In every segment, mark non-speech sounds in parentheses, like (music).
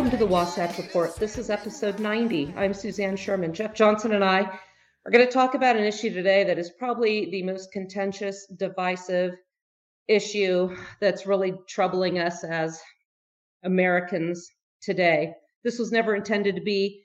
Welcome to the Wasatch Report. This is episode 90. I'm Suzanne Sherman. Jeff Johnson and I are going to talk about an issue today that is probably the most contentious, divisive issue that's really troubling us as Americans today. This was never intended to be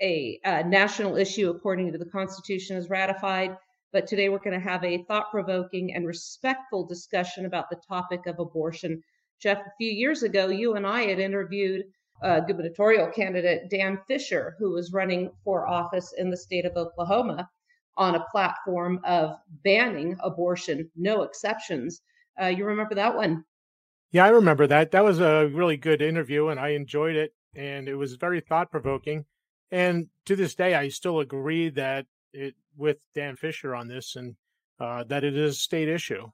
a, a national issue according to the Constitution as ratified, but today we're going to have a thought provoking and respectful discussion about the topic of abortion. Jeff, a few years ago, you and I had interviewed uh, gubernatorial candidate Dan Fisher, who was running for office in the state of Oklahoma on a platform of banning abortion, no exceptions. Uh, you remember that one? Yeah, I remember that. That was a really good interview, and I enjoyed it, and it was very thought provoking. And to this day, I still agree that it with Dan Fisher on this, and uh, that it is a state issue.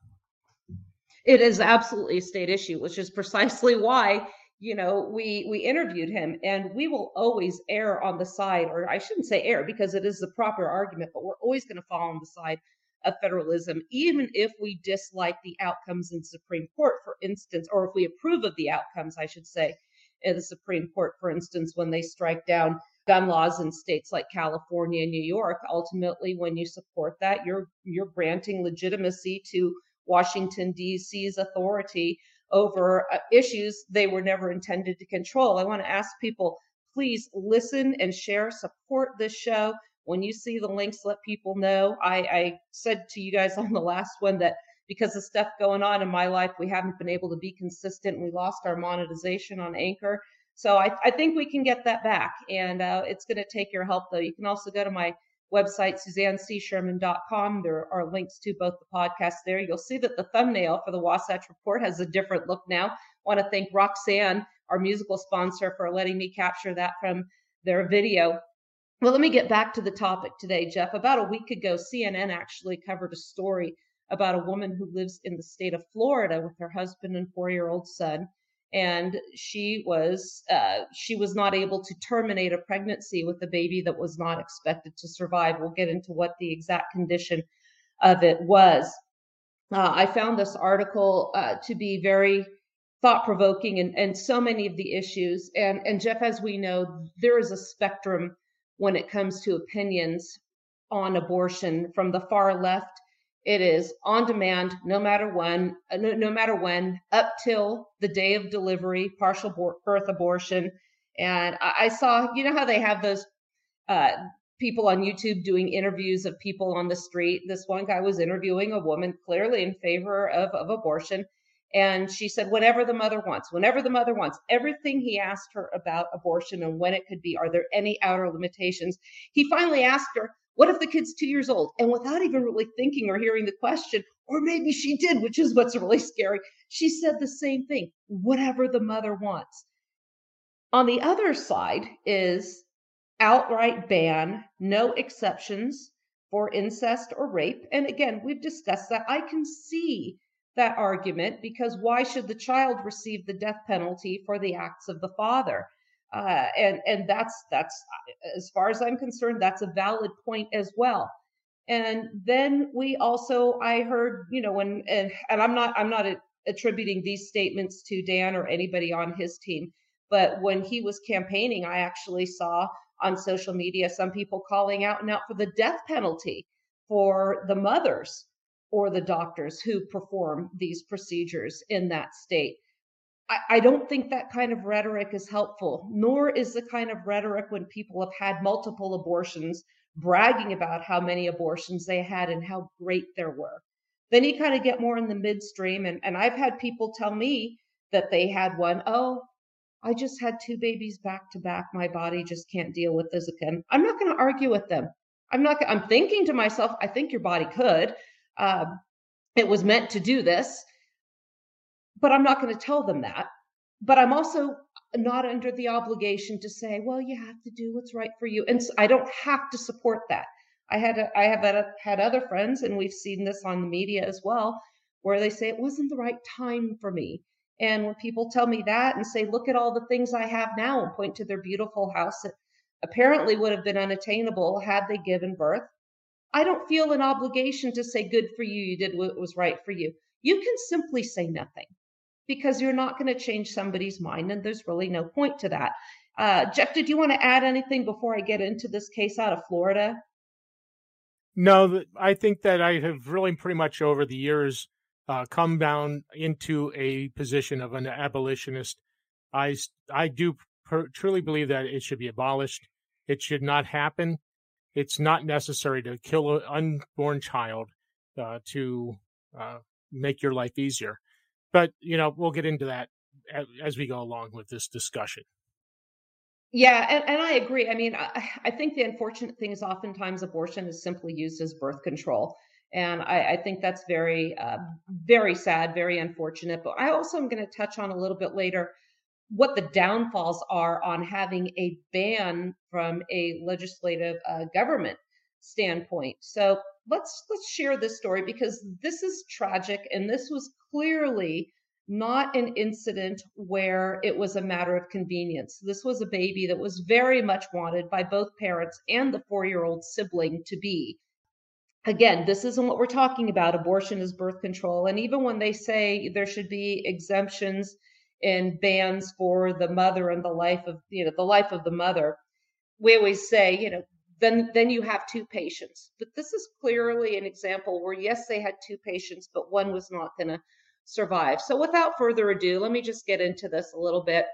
It is absolutely a state issue, which is precisely why you know we we interviewed him and we will always err on the side or i shouldn't say err because it is the proper argument but we're always going to fall on the side of federalism even if we dislike the outcomes in supreme court for instance or if we approve of the outcomes i should say in the supreme court for instance when they strike down gun laws in states like california and new york ultimately when you support that you're you're granting legitimacy to washington d.c.'s authority over uh, issues they were never intended to control. I want to ask people please listen and share, support this show. When you see the links, let people know. I, I said to you guys (laughs) on the last one that because of stuff going on in my life, we haven't been able to be consistent. We lost our monetization on Anchor. So I, I think we can get that back. And uh, it's going to take your help, though. You can also go to my website, suzannecsherman.com. There are links to both the podcasts there. You'll see that the thumbnail for the Wasatch Report has a different look now. I want to thank Roxanne, our musical sponsor, for letting me capture that from their video. Well, let me get back to the topic today, Jeff. About a week ago, CNN actually covered a story about a woman who lives in the state of Florida with her husband and four year old son and she was uh, she was not able to terminate a pregnancy with a baby that was not expected to survive. We'll get into what the exact condition of it was. Uh, I found this article uh, to be very thought provoking and, and so many of the issues. And, and Jeff, as we know, there is a spectrum when it comes to opinions on abortion from the far left it is on demand, no matter when, uh, no, no matter when, up till the day of delivery, partial birth abortion. And I, I saw, you know how they have those uh, people on YouTube doing interviews of people on the street. This one guy was interviewing a woman clearly in favor of, of abortion. And she said, whatever the mother wants, whenever the mother wants, everything he asked her about abortion and when it could be, are there any outer limitations? He finally asked her, what if the kid's two years old? And without even really thinking or hearing the question, or maybe she did, which is what's really scary, she said the same thing whatever the mother wants. On the other side is outright ban, no exceptions for incest or rape. And again, we've discussed that. I can see that argument because why should the child receive the death penalty for the acts of the father? Uh, and and that's that's as far as I'm concerned, that's a valid point as well. And then we also, I heard, you know, when and, and I'm not I'm not attributing these statements to Dan or anybody on his team, but when he was campaigning, I actually saw on social media some people calling out and out for the death penalty for the mothers or the doctors who perform these procedures in that state. I, don't think that kind of rhetoric is helpful, nor is the kind of rhetoric when people have had multiple abortions bragging about how many abortions they had and how great there were. Then you kind of get more in the midstream. And, and I've had people tell me that they had one, oh, I just had two babies back to back. My body just can't deal with this again. I'm not going to argue with them. I'm not, I'm thinking to myself, I think your body could. Um, it was meant to do this but I'm not going to tell them that. But I'm also not under the obligation to say, well, you have to do what's right for you. And I don't have to support that. I had a, I have a, had other friends, and we've seen this on the media as well, where they say it wasn't the right time for me. And when people tell me that and say, look at all the things I have now, and point to their beautiful house that apparently would have been unattainable had they given birth, I don't feel an obligation to say, good for you, you did what was right for you. You can simply say nothing. Because you're not going to change somebody's mind, and there's really no point to that. Uh, Jeff, did you want to add anything before I get into this case out of Florida? No, I think that I have really pretty much over the years uh, come down into a position of an abolitionist. I, I do per- truly believe that it should be abolished. It should not happen. It's not necessary to kill an unborn child uh, to uh, make your life easier. But, you know, we'll get into that as we go along with this discussion. Yeah, and, and I agree. I mean, I, I think the unfortunate thing is oftentimes abortion is simply used as birth control. And I, I think that's very, uh, very sad, very unfortunate. But I also am going to touch on a little bit later what the downfalls are on having a ban from a legislative uh, government standpoint. So let's let's share this story because this is tragic and this was clearly not an incident where it was a matter of convenience. This was a baby that was very much wanted by both parents and the 4-year-old sibling to be. Again, this isn't what we're talking about. Abortion is birth control and even when they say there should be exemptions and bans for the mother and the life of, you know, the life of the mother, we always say, you know, then then you have two patients. But this is clearly an example where yes, they had two patients, but one was not going to survive. So without further ado, let me just get into this a little bit.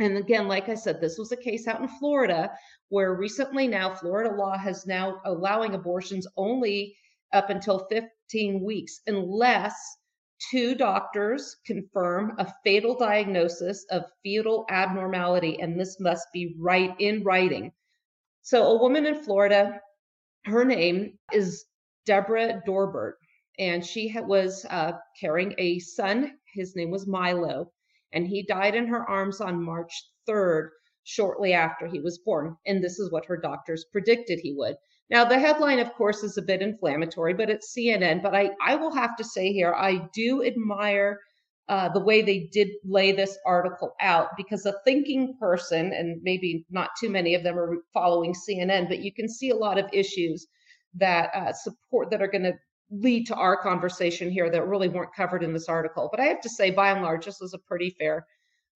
And again, like I said, this was a case out in Florida where recently now Florida law has now allowing abortions only up until 15 weeks unless two doctors confirm a fatal diagnosis of fetal abnormality and this must be right in writing so a woman in Florida, her name is Deborah Dorbert, and she was uh, carrying a son. His name was Milo, and he died in her arms on March 3rd, shortly after he was born. And this is what her doctors predicted he would. Now, the headline, of course, is a bit inflammatory, but it's CNN. But I, I will have to say here, I do admire uh, the way they did lay this article out because a thinking person, and maybe not too many of them are following CNN, but you can see a lot of issues that uh, support that are going to lead to our conversation here that really weren't covered in this article. But I have to say, by and large, this was a pretty fair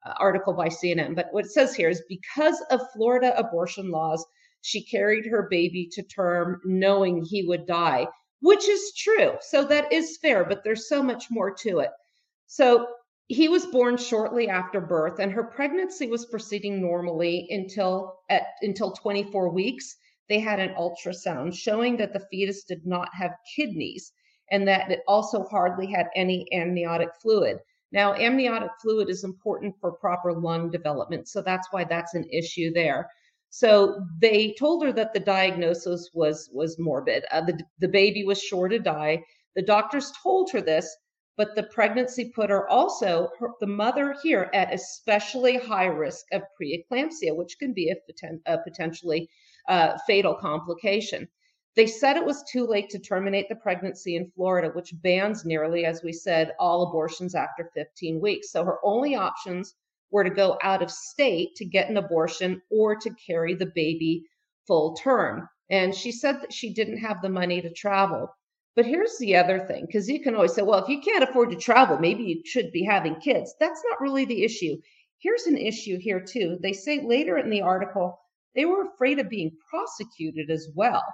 uh, article by CNN. But what it says here is because of Florida abortion laws, she carried her baby to term knowing he would die, which is true. So that is fair, but there's so much more to it. So he was born shortly after birth, and her pregnancy was proceeding normally until at until 24 weeks. They had an ultrasound showing that the fetus did not have kidneys and that it also hardly had any amniotic fluid. Now, amniotic fluid is important for proper lung development, so that's why that's an issue there. So they told her that the diagnosis was was morbid. Uh, the the baby was sure to die. The doctors told her this, but the pregnancy put her also her, the mother here at especially high risk of preeclampsia which can be a, a potentially uh, fatal complication. They said it was too late to terminate the pregnancy in florida which bans nearly as we said all abortions after 15 weeks. So her only options were to go out of state to get an abortion or to carry the baby full term. And she said that she didn't have the money to travel but here's the other thing because you can always say, well, if you can't afford to travel, maybe you should be having kids. That's not really the issue. Here's an issue here, too. They say later in the article, they were afraid of being prosecuted as well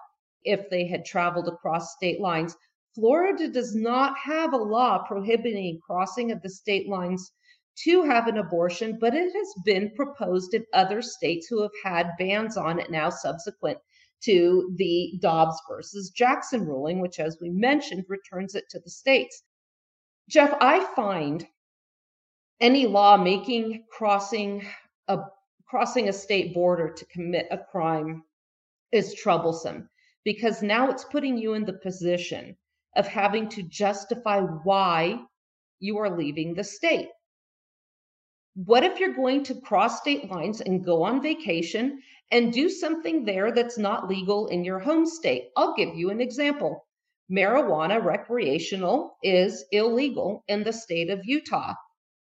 if they had traveled across state lines. Florida does not have a law prohibiting crossing of the state lines to have an abortion, but it has been proposed in other states who have had bans on it now subsequent to the Dobbs versus Jackson ruling, which, as we mentioned, returns it to the states. Jeff, I find any law making crossing a crossing a state border to commit a crime is troublesome because now it's putting you in the position of having to justify why you are leaving the state. What if you're going to cross state lines and go on vacation and do something there that's not legal in your home state? I'll give you an example. Marijuana recreational is illegal in the state of Utah.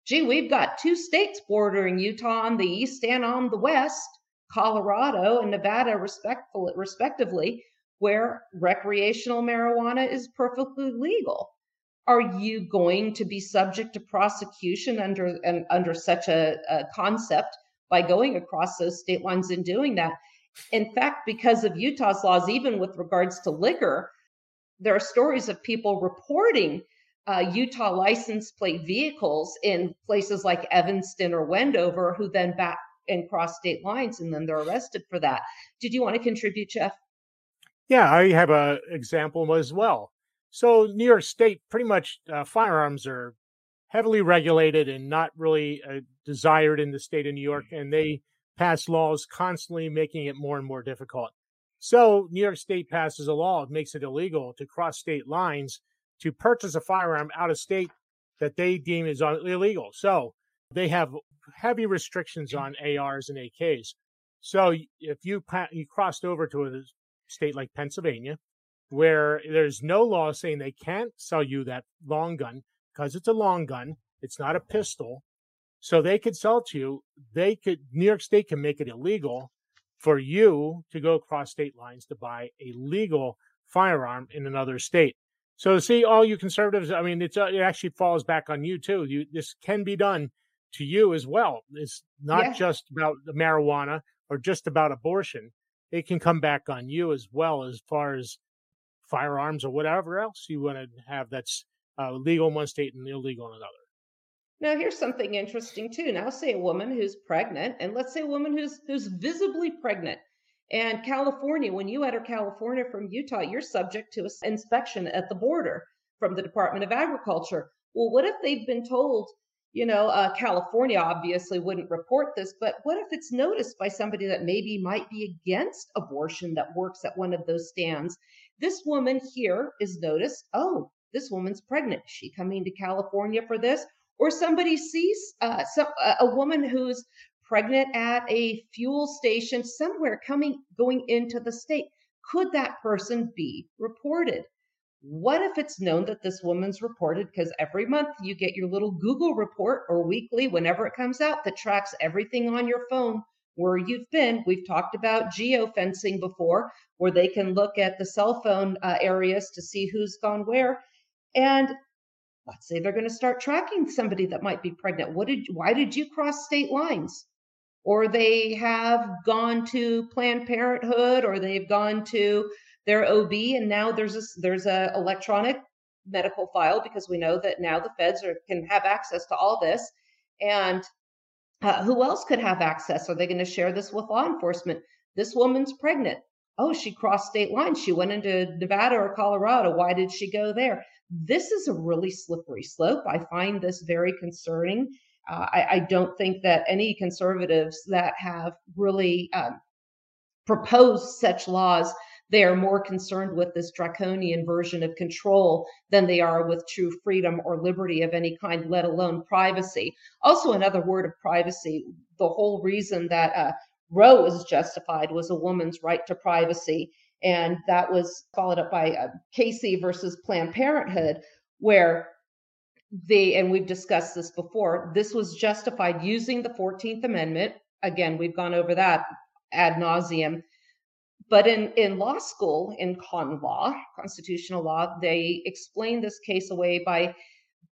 Gee, we've got two states bordering Utah on the east and on the west, Colorado and Nevada, respectively, where recreational marijuana is perfectly legal. Are you going to be subject to prosecution under and under such a, a concept by going across those state lines and doing that? In fact, because of Utah's laws, even with regards to liquor, there are stories of people reporting uh, Utah license plate vehicles in places like Evanston or Wendover, who then back and cross state lines, and then they're arrested for that. Did you want to contribute, Jeff? Yeah, I have an example as well. So New York State, pretty much uh, firearms are heavily regulated and not really uh, desired in the state of New York, and they pass laws constantly making it more and more difficult. So New York State passes a law that makes it illegal to cross state lines to purchase a firearm out of state that they deem is illegal. So they have heavy restrictions on ARs and AKs. So if you you crossed over to a state like Pennsylvania, where there's no law saying they can't sell you that long gun because it's a long gun, it's not a pistol. So they could sell to you. They could New York State can make it illegal for you to go across state lines to buy a legal firearm in another state. So see, all you conservatives, I mean, it's uh, it actually falls back on you too. You this can be done to you as well. It's not yeah. just about the marijuana or just about abortion. It can come back on you as well as far as firearms or whatever else you want to have that's uh, legal in one state and illegal in another. Now here's something interesting too. Now say a woman who's pregnant, and let's say a woman who's who's visibly pregnant. And California, when you enter California from Utah, you're subject to inspection at the border from the Department of Agriculture. Well, what if they've been told you know, uh, California obviously wouldn't report this, but what if it's noticed by somebody that maybe might be against abortion that works at one of those stands? This woman here is noticed, oh, this woman's pregnant. Is she coming to California for this? Or somebody sees uh, some, a woman who's pregnant at a fuel station somewhere coming, going into the state. Could that person be reported? What if it's known that this woman's reported? Because every month you get your little Google report or weekly, whenever it comes out, that tracks everything on your phone where you've been. We've talked about geofencing before, where they can look at the cell phone uh, areas to see who's gone where. And let's say they're going to start tracking somebody that might be pregnant. What did? Why did you cross state lines? Or they have gone to Planned Parenthood, or they've gone to their OB, and now there's a there's a electronic medical file because we know that now the feds are, can have access to all this. And uh, who else could have access? Are they going to share this with law enforcement? This woman's pregnant. Oh, she crossed state lines. She went into Nevada or Colorado. Why did she go there? This is a really slippery slope. I find this very concerning. Uh, I, I, don't think that any conservatives that have really um, proposed such laws they are more concerned with this draconian version of control than they are with true freedom or liberty of any kind, let alone privacy. Also, another word of privacy the whole reason that uh, Roe was justified was a woman's right to privacy. And that was followed up by uh, Casey versus Planned Parenthood, where they, and we've discussed this before, this was justified using the 14th Amendment. Again, we've gone over that ad nauseum but in, in law school, in con law, constitutional law, they explain this case away by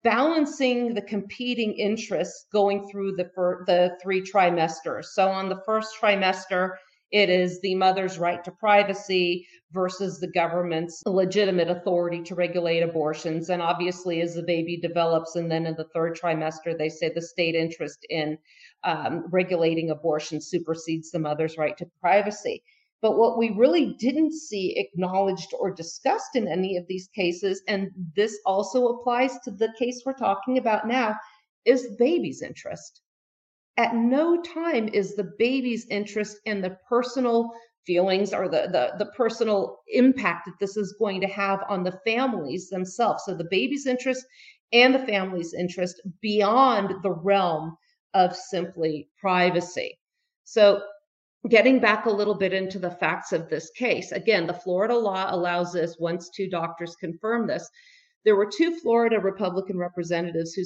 balancing the competing interests going through the, the three trimesters. So on the first trimester, it is the mother's right to privacy versus the government's legitimate authority to regulate abortions. And obviously, as the baby develops, and then in the third trimester, they say the state interest in um, regulating abortion supersedes the mother's right to privacy. But what we really didn't see acknowledged or discussed in any of these cases, and this also applies to the case we're talking about now, is the baby's interest. At no time is the baby's interest in the personal feelings or the, the, the personal impact that this is going to have on the families themselves. So the baby's interest and the family's interest beyond the realm of simply privacy. So getting back a little bit into the facts of this case, again, the Florida law allows this once two doctors confirm this. There were two Florida Republican representatives who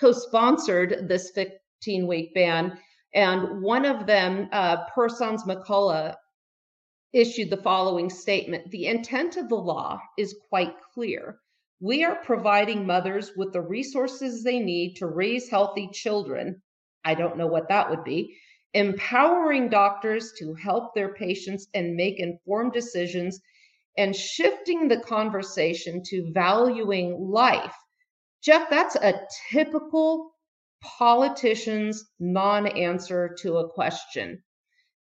co sponsored this 15 week ban. And one of them, uh, Persons-Mulicka, issued the following statement The intent of the law is quite clear. We are providing mothers with the resources they need to raise healthy children. I don't know what that would be. Empowering doctors to help their patients and make informed decisions and shifting the conversation to valuing life. Jeff, that's a typical politician's non answer to a question.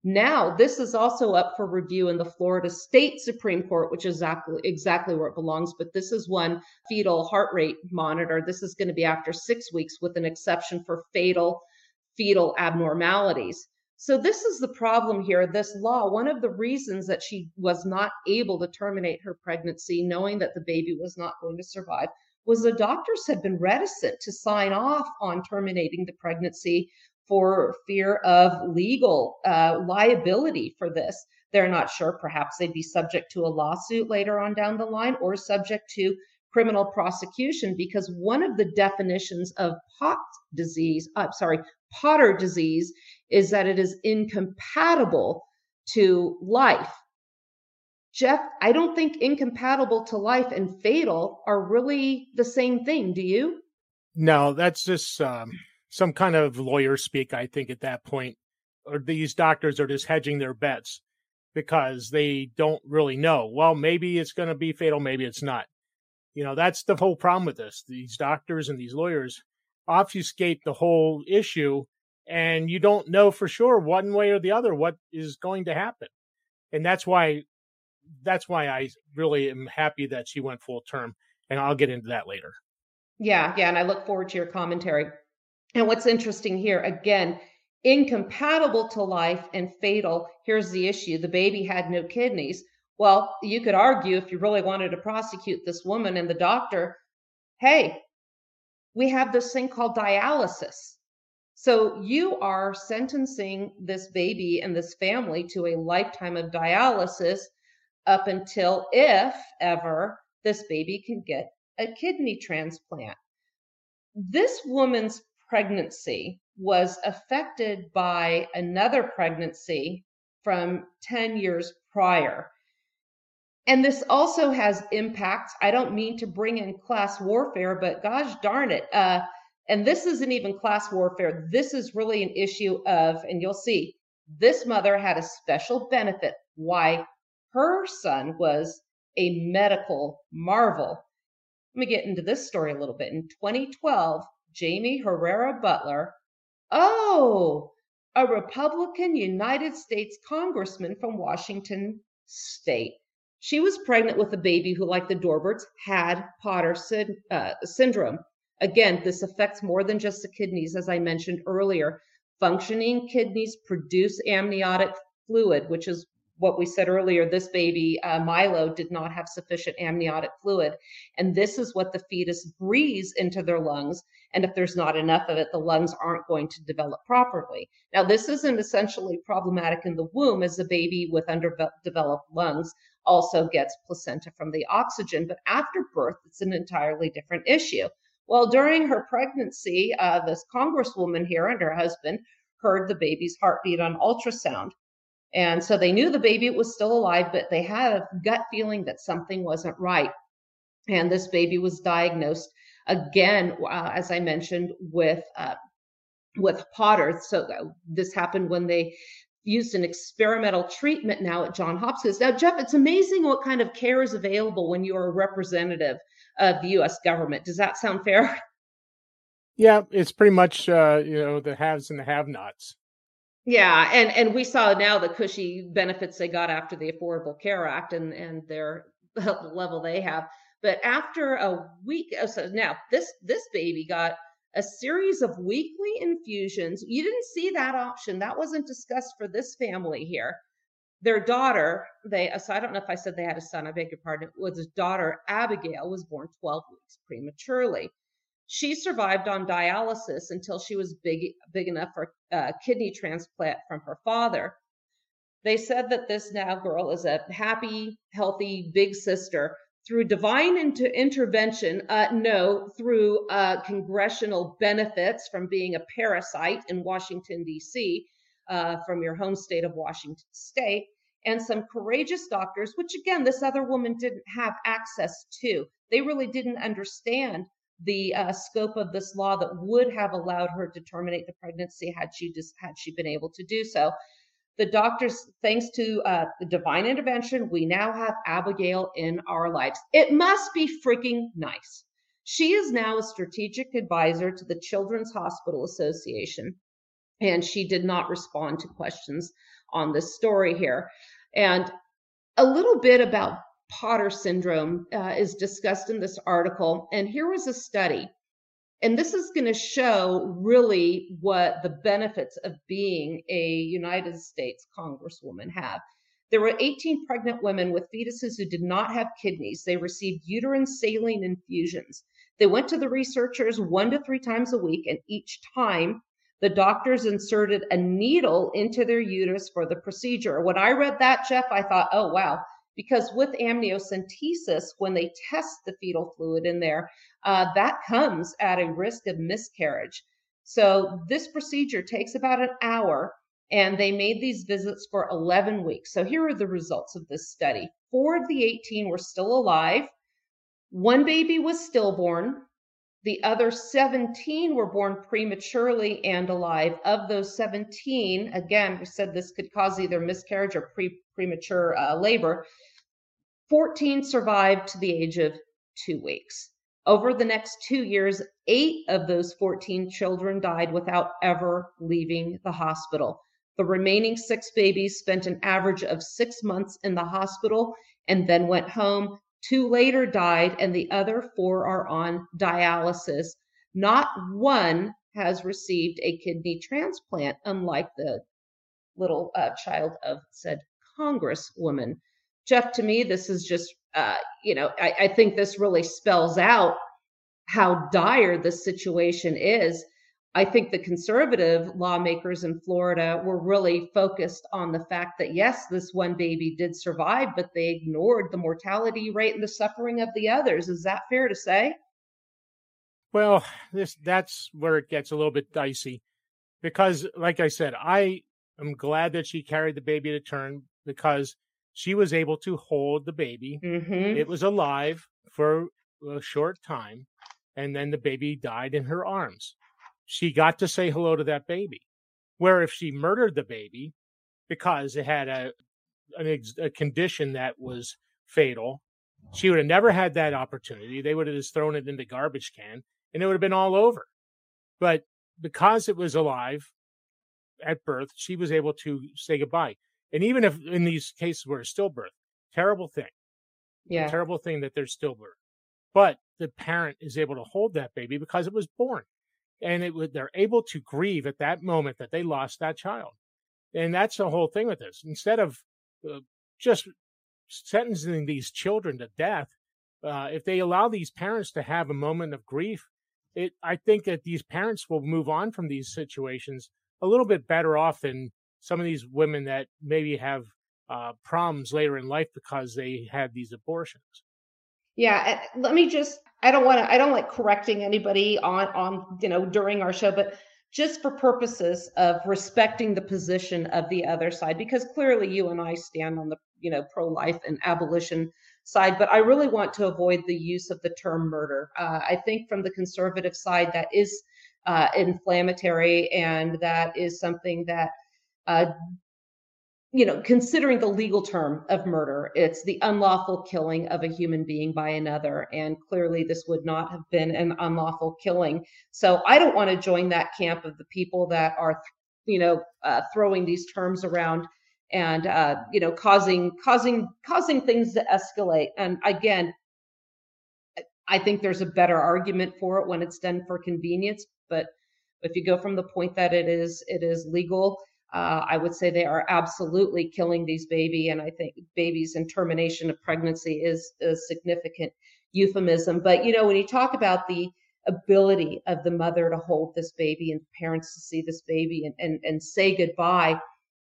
Now, this is also up for review in the Florida State Supreme Court, which is exactly exactly where it belongs. But this is one fetal heart rate monitor. This is going to be after six weeks, with an exception for fatal fetal abnormalities. So this is the problem here. This law, one of the reasons that she was not able to terminate her pregnancy, knowing that the baby was not going to survive, was the doctors had been reticent to sign off on terminating the pregnancy for fear of legal uh, liability for this. They're not sure. Perhaps they'd be subject to a lawsuit later on down the line or subject to criminal prosecution because one of the definitions of pot disease, uh, sorry, Potter disease is that it is incompatible to life. Jeff, I don't think incompatible to life and fatal are really the same thing. Do you? No, that's just um, some kind of lawyer speak, I think, at that point. Or these doctors are just hedging their bets because they don't really know. Well, maybe it's going to be fatal, maybe it's not. You know, that's the whole problem with this. These doctors and these lawyers obfuscate the whole issue, and you don't know for sure one way or the other what is going to happen. And that's why that's why I really am happy that she went full term. And I'll get into that later. Yeah, yeah. And I look forward to your commentary. And what's interesting here, again, incompatible to life and fatal. Here's the issue the baby had no kidneys. Well, you could argue if you really wanted to prosecute this woman and the doctor, hey, we have this thing called dialysis. So you are sentencing this baby and this family to a lifetime of dialysis up until, if ever, this baby can get a kidney transplant. This woman's pregnancy was affected by another pregnancy from 10 years prior. And this also has impacts. I don't mean to bring in class warfare, but gosh darn it. Uh, and this isn't even class warfare. This is really an issue of, and you'll see, this mother had a special benefit. Why? Her son was a medical marvel. Let me get into this story a little bit. In 2012, Jaime Herrera Beutler, Oh, a Republican United States congressman from Washington state. She was pregnant with a baby who, like the Dorberts, had Potter sy- uh, syndrome. Again, this affects more than just the kidneys, as I mentioned earlier. Functioning kidneys produce amniotic fluid, which is what we said earlier, this baby, uh, Milo, did not have sufficient amniotic fluid. And this is what the fetus breathes into their lungs. And if there's not enough of it, the lungs aren't going to develop properly. Now, this isn't essentially problematic in the womb, as a baby with underdeveloped lungs also gets placenta from the oxygen. But after birth, it's an entirely different issue. Well, during her pregnancy, uh, this congresswoman here and her husband heard the baby's heartbeat on ultrasound. And so they knew the baby was still alive, but they had a gut feeling that something wasn't right. And this baby was diagnosed again, uh, as I mentioned, with uh, with Potter. So uh, this happened when they used an experimental treatment now at John Hopkins. Now, Jeff, it's amazing what kind of care is available when you're a representative of the U.S. government. Does that sound fair? (laughs) Yeah, it's pretty much uh, you know the haves and the have-nots. Yeah, and and we saw now the cushy benefits they got after the Affordable Care Act and and their the (laughs) level they have. But after a week, oh, so now this this baby got a series of weekly infusions. You didn't see that option. That wasn't discussed for this family here. Their daughter, they uh, so I don't know if I said they had a son, I beg your pardon, was his daughter Abigail was born 12 weeks prematurely. She survived on dialysis until she was big big enough for a kidney transplant from her father. They said that this now girl is a happy, healthy big sister through divine inter- intervention. Uh, no, through uh, congressional benefits from being a parasite in Washington D.C. Uh, from your home state of Washington State. and some courageous doctors, which again, this other woman didn't have access to. They really didn't understand the uh, scope of this law that would have allowed her to terminate the pregnancy had she just had she been able to do so. The doctors, thanks to uh, the divine intervention, we now have Abigail in our lives. It must be freaking nice. She is now a strategic advisor to the Children's Hospital Association, and she did not respond to questions on this story here. And a little bit about Potter syndrome uh, is discussed in this article. And here was a study. And this is going to show really what the benefits of being a United States Congresswoman have. There were 18 pregnant women with fetuses who did not have kidneys. They received uterine saline infusions. They went to the researchers one to three times a week, and each time the doctors inserted a needle into their uterus for the procedure. When I read that, Jeff, I thought, oh, wow. Because with amniocentesis, when they test the fetal fluid in there, uh, that comes at a risk of miscarriage. So this procedure takes about an hour, and they made these visits for 11 weeks. So here are the results of this study. Four of the 18 were still alive. One baby was stillborn. The other 17 were born prematurely and alive. Of those 17, again, we said this could cause either miscarriage or pre- premature uh, labor. 14 survived to the age of two weeks. Over the next two years, eight of those 14 children died without ever leaving the hospital. The remaining six babies spent an average of six months in the hospital and then went home. Two later died, and the other four are on dialysis. Not one has received a kidney transplant, unlike the little uh, child of said congresswoman. Jeff, to me, this is just, uh, you know, I, I think this really spells out how dire the situation is. I think the conservative lawmakers in Florida were really focused on the fact that, yes, this one baby did survive, but they ignored the mortality rate and the suffering of the others. Is that fair to say? Well, this that's where it gets a little bit dicey because like I said, I am glad that she carried the baby to term because she was able to hold the baby. Mm-hmm. It was alive for a short time and then the baby died in her arms she got to say hello to that baby. Where if she murdered the baby because it had a, ex, a condition that was fatal, she would have never had that opportunity. They would have just thrown it in the garbage can and it would have been all over. But because it was alive at birth, she was able to say goodbye. And even if in these cases where it's stillbirth, terrible thing. Yeah. Terrible thing that there's stillbirth. But the parent is able to hold that baby because it was born and it would they're able to grieve at that moment that they lost that child. And that's the whole thing with this. Instead of uh, just sentencing these children to death uh, if they allow these parents to have a moment of grief it i think that these parents will move on from these situations a little bit better off than some of these women that maybe have uh, problems later in life because they had these abortions yeah, let me just I don't want to I don't like correcting anybody on on you know during our show, but just for purposes of respecting the position of the other side because clearly you and I stand on the you know pro-life and abolition side, but I really want to avoid the use of the term murder. Uh, I think from the conservative side that is uh, inflammatory and that is something that uh, you know, considering the legal term of murder, it's the unlawful killing of a human being by another. And clearly, this would not have been an unlawful killing. So I don't want to join that camp of the people that are, you know, uh, throwing these terms around and uh, you know causing causing causing things to escalate. And again, I think there's a better argument for it when it's done for convenience. But if you go from the point that it is it is legal uh, I would say they are absolutely killing these baby, and I think babies and termination of pregnancy is a significant euphemism. But you know, when you talk about the ability of the mother to hold this baby and parents to see this baby and and, and say goodbye,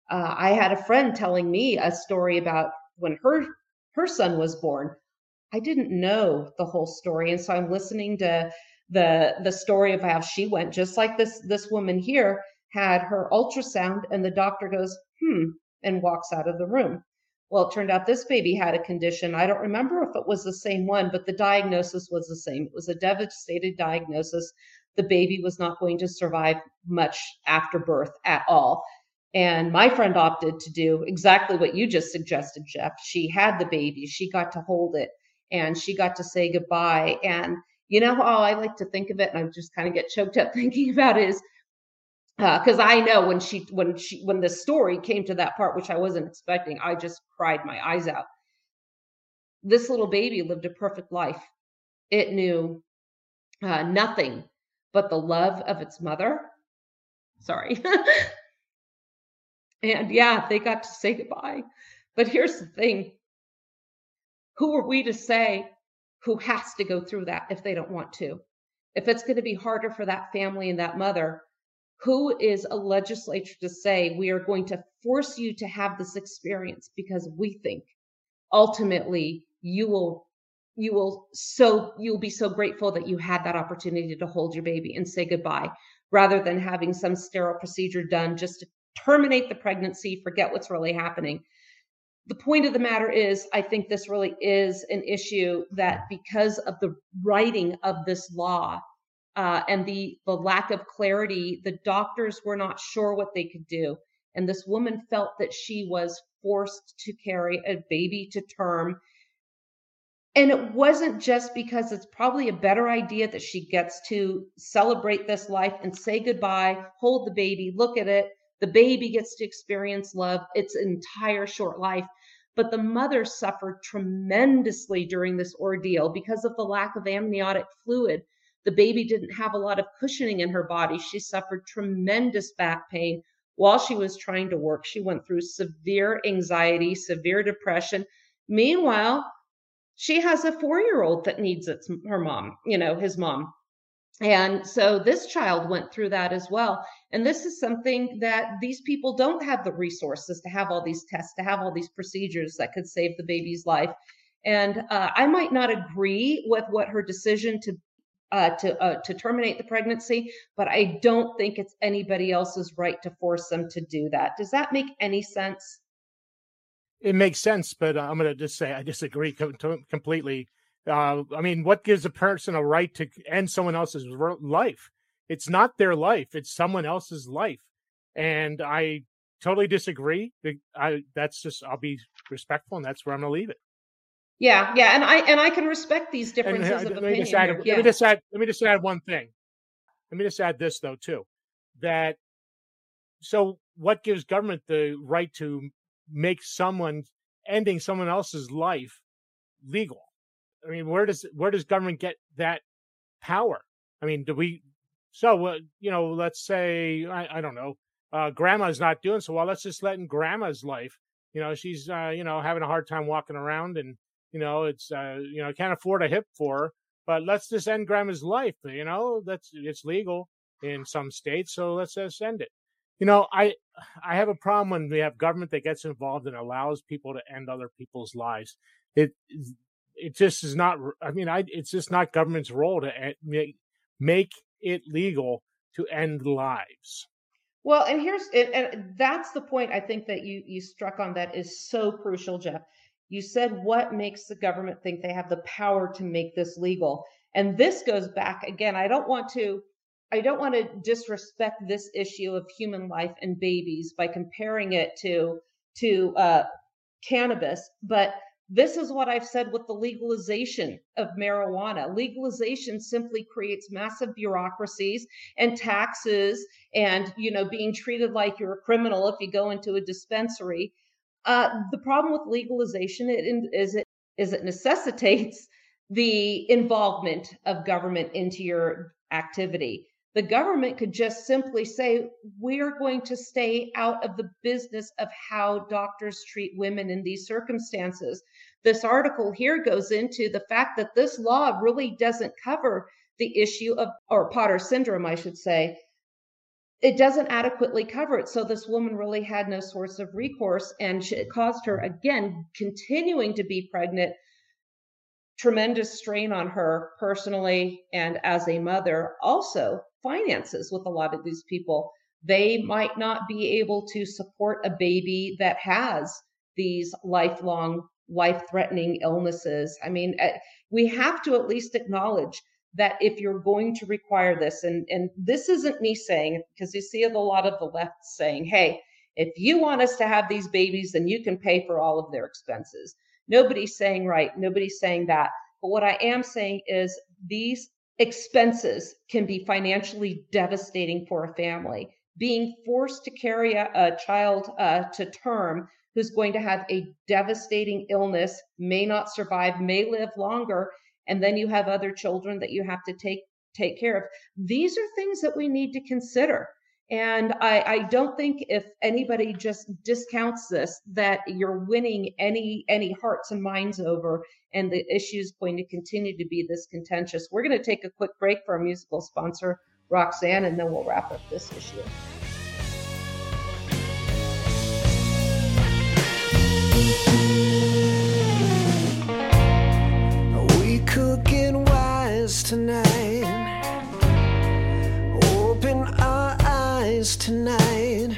uh, I had a friend telling me a story about when her her son was born. I didn't know the whole story, and so I'm listening to the the story of how she went, just like this this woman here had her ultrasound, and the doctor goes, hmm, and walks out of the room. Well, it turned out this baby had a condition. I don't remember if it was the same one, but the diagnosis was the same. It was a devastated diagnosis. The baby was not going to survive much after birth at all. And my friend opted to do exactly what you just suggested, Jeff. She had the baby, she got to hold it, and she got to say goodbye. And you know how I like to think of it, and I just kind of get choked up (laughs) thinking about it is because uh, I know when she when she when the story came to that part, which I wasn't expecting, I just cried my eyes out. This little baby lived a perfect life. It knew uh, nothing but the love of its mother. Sorry. (laughs) and yeah, they got to say goodbye. But here's the thing who are we to say who has to go through that if they don't want to? If it's going to be harder for that family and that mother, who is a legislature to say we are going to force you to have this experience because we think ultimately you will you will so you'll be so grateful that you had that opportunity to hold your baby and say goodbye rather than having some sterile procedure done just to terminate the pregnancy forget what's really happening. The point of the matter is i think this really is an issue that because of the writing of this law uh, and the the lack of clarity the doctors were not sure what they could do. And this woman felt that she was forced to carry a baby to term. And it wasn't just because it's probably a better idea that she gets to celebrate this life and say goodbye hold the baby look at it. The baby gets to experience love. Its entire short life. But the mother suffered tremendously during this ordeal because of the lack of amniotic fluid the baby didn't have a lot of cushioning in her body. She suffered tremendous back pain while she was trying to work. She went through severe anxiety, severe depression. Meanwhile, she has a four year old that needs its, her mom, you know, his mom. And so this child went through that as well. And this is something that these people don't have the resources to have all these tests, to have all these procedures that could save the baby's life. And uh, I might not agree with what her decision to uh, to uh, to terminate the pregnancy, but I don't think it's anybody else's right to force them to do that. Does that make any sense? It makes sense, but I'm going to just say I disagree completely. Uh, I mean, what gives a person a right to end someone else's life? It's not their life; it's someone else's life, and I totally disagree. I that's just I'll be respectful, and that's where I'm going to leave it. Yeah, yeah, and I and I can respect these differences and, uh, of opinion. Add, yeah. Let me just add. Let me just add one thing. Let me just add this though too, that so what gives government the right to make someone ending someone else's life legal? I mean, where does where does government get that power? I mean, do we? So uh, you know, let's say I, I don't know, uh, grandma's not doing so well. Let's just let in grandma's life. You know, she's uh, you know having a hard time walking around and you know, it's uh, you know, can't afford a hip for but let's just end grandma's life. You know, that's it's legal in some states, so let's just end it. You know, I I have a problem when we have government that gets involved and allows people to end other people's lives. It it just is not. I mean, I it's just not government's role to make it legal to end lives. Well, and here's and that's the point I think that you you struck on that is so crucial, Jeff. You said what makes the government think they have the power to make this legal? And this goes back again. I don't want to I don't want to disrespect this issue of human life and babies by comparing it to to uh, cannabis, but this is what I've said with the legalization of marijuana. Legalization simply creates massive bureaucracies and taxes and, you know, being treated like you're a criminal if you go into a dispensary. Uh, the problem with legalization is it is it necessitates (laughs) the involvement of government into your activity. The government could just simply say, we're going to stay out of the business of how doctors treat women in these circumstances. This article here goes into the fact that this law really doesn't cover the issue of, or Potter syndrome, I should say, it doesn't adequately cover it. So this woman really had no source of recourse, and it caused her again continuing to be pregnant. Tremendous strain on her personally and as a mother. Also, finances with a lot of these people. They might not be able to support a baby that has these lifelong life threatening illnesses. I mean, eh, we have to at least acknowledge that if you're going to require this, and, and this isn't me saying, because you see a lot of the left saying, hey, if you want us to have these babies, then you can pay for all of their expenses. Nobody's saying right, nobody's saying that. But what I am saying is these expenses can be financially devastating for a family. Being forced to carry a, a child uh, to term who's going to have a devastating illness, may not survive, may live longer, and then you have other children that you have to take take care of. These are things that we need to consider. And I, I, don't think if anybody just discounts this, that you're winning any any hearts and minds over, and the issue is going to continue to be this contentious. We're going to take a quick break for our musical sponsor, Roxanne, and then we'll wrap up this issue. Tonight. Open our eyes tonight.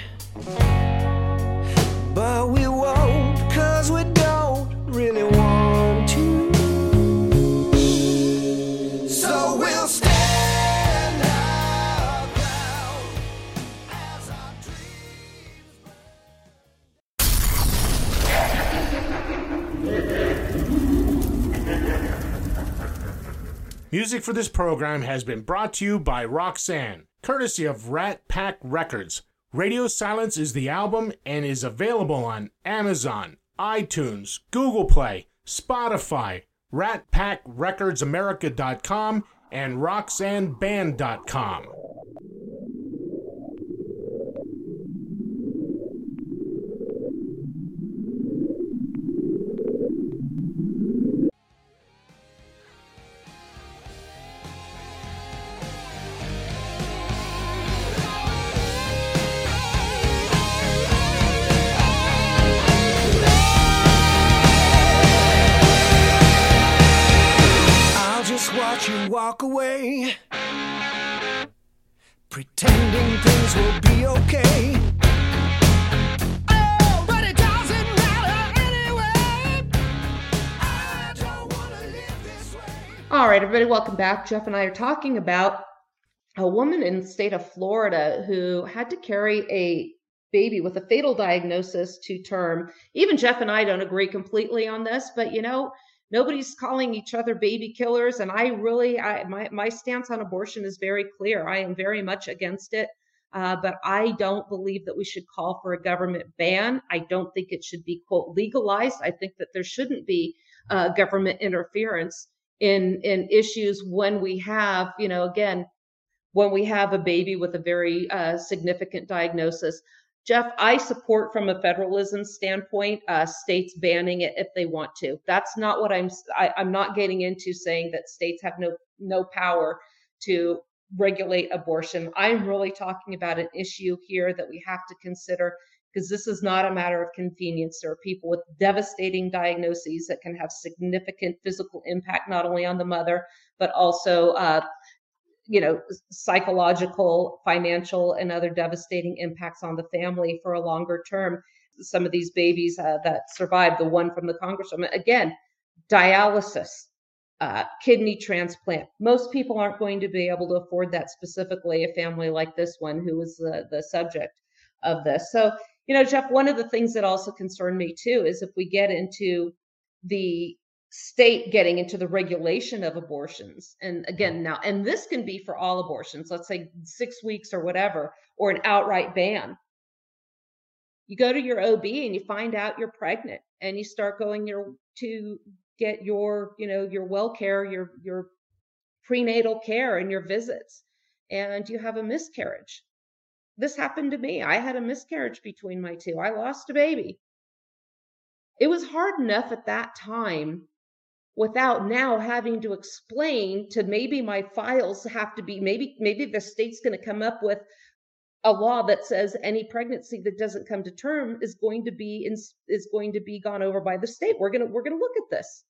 Music for this program has been brought to you by Roxanne, courtesy of Rat Pack Records. Radio Silence is the album and is available on Amazon, iTunes, Google Play, Spotify, RatPackRecordsAmerica.com, and RoxanneBand.com. welcome back. Jeff and I are talking about a woman in the state of Florida who had to carry a baby with a fatal diagnosis to term. Even Jeff and I don't agree completely on this, but you know, nobody's calling each other baby killers. And I really, I my my stance on abortion is very clear. I am very much against it. Uh, but I don't believe that we should call for a government ban. I don't think it should be quote legalized. I think that there shouldn't be uh, government interference in in issues when we have, you know, again, when we have a baby with a very uh, significant diagnosis. Jeff, I support from a federalism standpoint uh, states banning it if they want to. That's not what I'm. I, I'm not getting into saying that states have no no power to regulate abortion. I'm really talking about an issue here that we have to consider because this is not a matter of convenience. There are people with devastating diagnoses that can have significant physical impact not only on the mother but also uh, you know psychological financial and other devastating impacts on the family for a longer term some of these babies uh, that survived the one from the congresswoman again dialysis uh, kidney transplant most people aren't going to be able to afford that specifically a family like this one who was the, the subject of this so you know jeff one of the things that also concerned me too is if we get into the state getting into the regulation of abortions. And again, now, and this can be for all abortions, let's say six weeks or whatever, or an outright ban. You go to your OB and you find out you're pregnant and you start going your to get your, you know, your well care, your your prenatal care and your visits, and you have a miscarriage. This happened to me. I had a miscarriage between my two. I lost a baby. It was hard enough at that time without now having to explain to maybe my files have to be maybe maybe the state's going to come up with a law that says any pregnancy that doesn't come to term is going to be in, is going to be gone over by the state we're going to we're going to look at this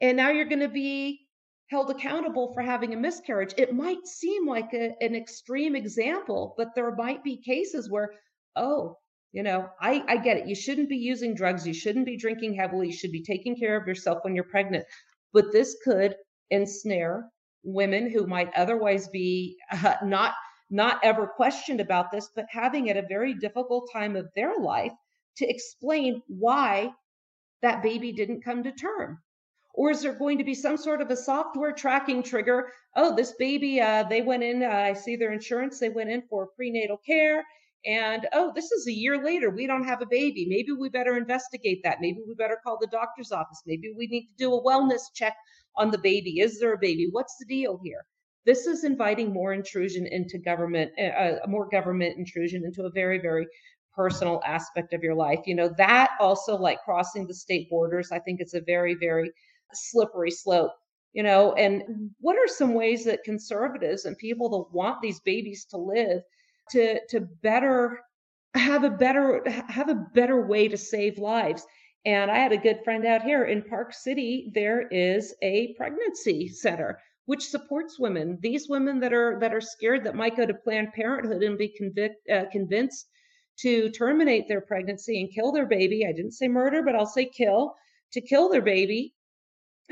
and now you're going to be held accountable for having a miscarriage it might seem like a, an extreme example but there might be cases where oh You know, I, I get it. You shouldn't be using drugs. You shouldn't be drinking heavily. You should be taking care of yourself when you're pregnant. But this could ensnare women who might otherwise be uh, not not ever questioned about this, but having at a very difficult time of their life to explain why that baby didn't come to term. Or is there going to be some sort of a software tracking trigger? Oh, this baby, uh, they went in, uh, I see their insurance, they went in for prenatal care. And oh, this is a year later. We don't have a baby. Maybe we better investigate that. Maybe we better call the doctor's office. Maybe we need to do a wellness check on the baby. Is there a baby? What's the deal here? This is inviting more intrusion into government, uh, more government intrusion into a very, very personal aspect of your life. You know, that also like crossing the state borders, I think it's a very, very slippery slope. You know, and what are some ways that conservatives and people that want these babies to live to to better have a better have a better way to save lives? And I had a good friend out here in Park City. There is a pregnancy center which supports women. These women that are that are scared that might go to Planned Parenthood and be convict, uh, convinced to terminate their pregnancy and kill their baby. I didn't say murder, but I'll say kill to kill their baby.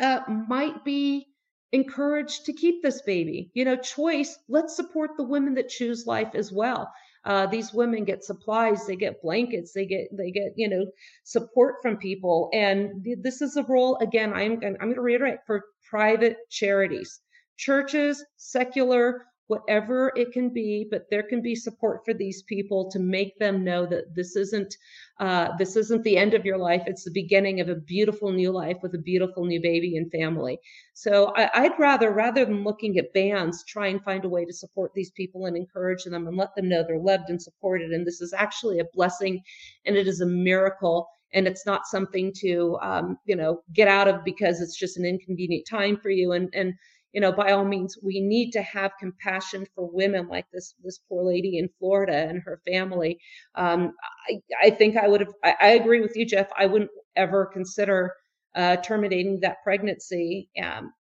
Uh, might be encouraged to keep this baby. You know, choice. Let's support the women that choose life as well. Uh, these women get supplies, they get blankets, they get they get you know support from people, and th- this is a role again. I'm I'm going to reiterate for private charities churches, secular, whatever it can be, but there can be support for these people to make them know that this isn't uh, this isn't the end of your life. It's the beginning of a beautiful new life with a beautiful new baby and family. So I, would rather rather than looking at bans, try and find a way to support these people and encourage them and let them know they're loved and supported. And this is actually a blessing, and it is a miracle and it's not something to um, you know get out of because it's just an inconvenient time for you and and you know, by all means, we need to have compassion for women like this this poor lady in Florida and her family. Um, I, I, think I would have. I, I, agree with you, Jeff. I wouldn't ever consider uh, terminating that pregnancy. Um,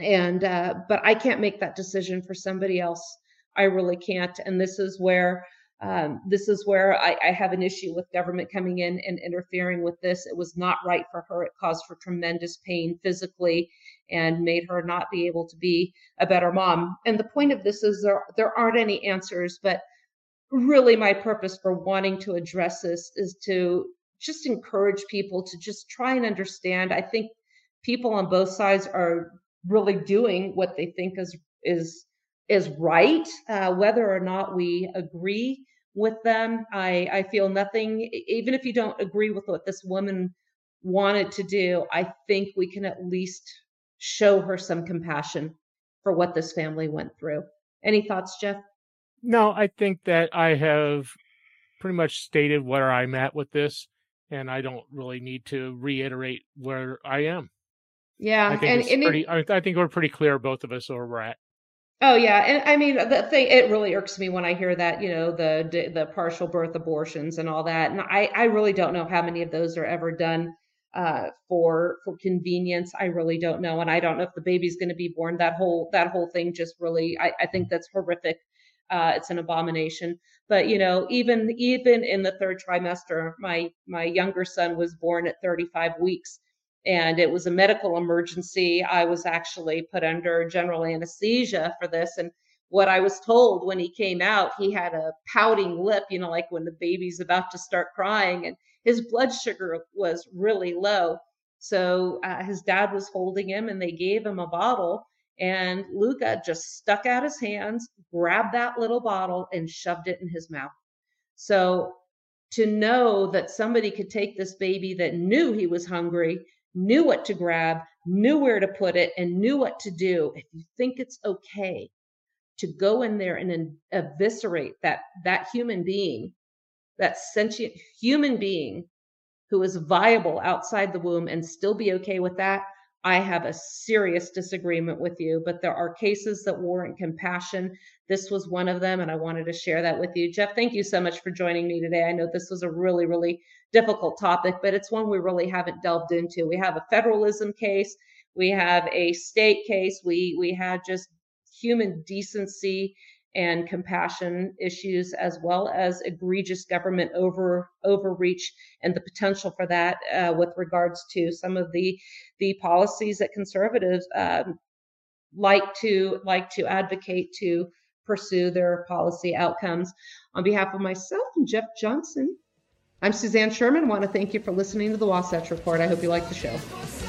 and uh, but I can't make that decision for somebody else. I really can't. And this is where um, this is where I, I, have an issue with government coming in and interfering with this. It was not right for her. It caused her tremendous pain physically and made her not be able to be a better mom. And the point of this is there there aren't any answers, but really my purpose for wanting to address this is to just encourage people to just try and understand. I think people on both sides are really doing what they think is is is right, uh, whether or not we agree with them. I, I feel nothing, even if you don't agree with what this woman wanted to do, I think we can at least show her some compassion for what this family went through. Any thoughts, Jeff? No, I think that I have pretty much stated where I'm at with this, and I don't really need to reiterate where I am. Yeah, I think and, and pretty. it, I I think we're pretty clear, both of us, where we're at. Oh yeah, and I mean the thing it really irks me when I hear that you know the the partial birth abortions and all that, and I I really don't know how many of those are ever done uh, for for convenience. I really don't know, and I don't know if the baby's going to be born. That whole that whole thing just really, I, I think that's horrific. Uh, it's an abomination. But you know, even even in the third trimester, my my younger son was born at 35 weeks, and it was a medical emergency. I was actually put under general anesthesia for this, and what I was told when he came out, he had a pouting lip, you know, like when the baby's about to start crying, and his blood sugar was really low. So uh, his dad was holding him and they gave him a bottle. And Luca just stuck out his hands, grabbed that little bottle, and shoved it in his mouth. So to know that somebody could take this baby that knew he was hungry, knew what to grab, knew where to put it, and knew what to do, if you think it's okay to go in there and eviscerate that that human being that sentient human being who is viable outside the womb and still be okay with that, I have a serious disagreement with you. But there are cases that warrant compassion. This was one of them, and I wanted to share that with you. Jeff, thank you so much for joining me today. I know this was a really, really difficult topic, but it's one we really haven't delved into. We have a federalism case, we have a state case, we we had just human decency and compassion issues, as well as egregious government over overreach and the potential for that uh, with regards to some of the the policies that conservatives um, like to like to advocate to pursue their policy outcomes. On behalf of myself and Jeff Johnson, I'm Suzanne Sherman. I want to thank you for listening to the Wasatch Report. I hope you like the show.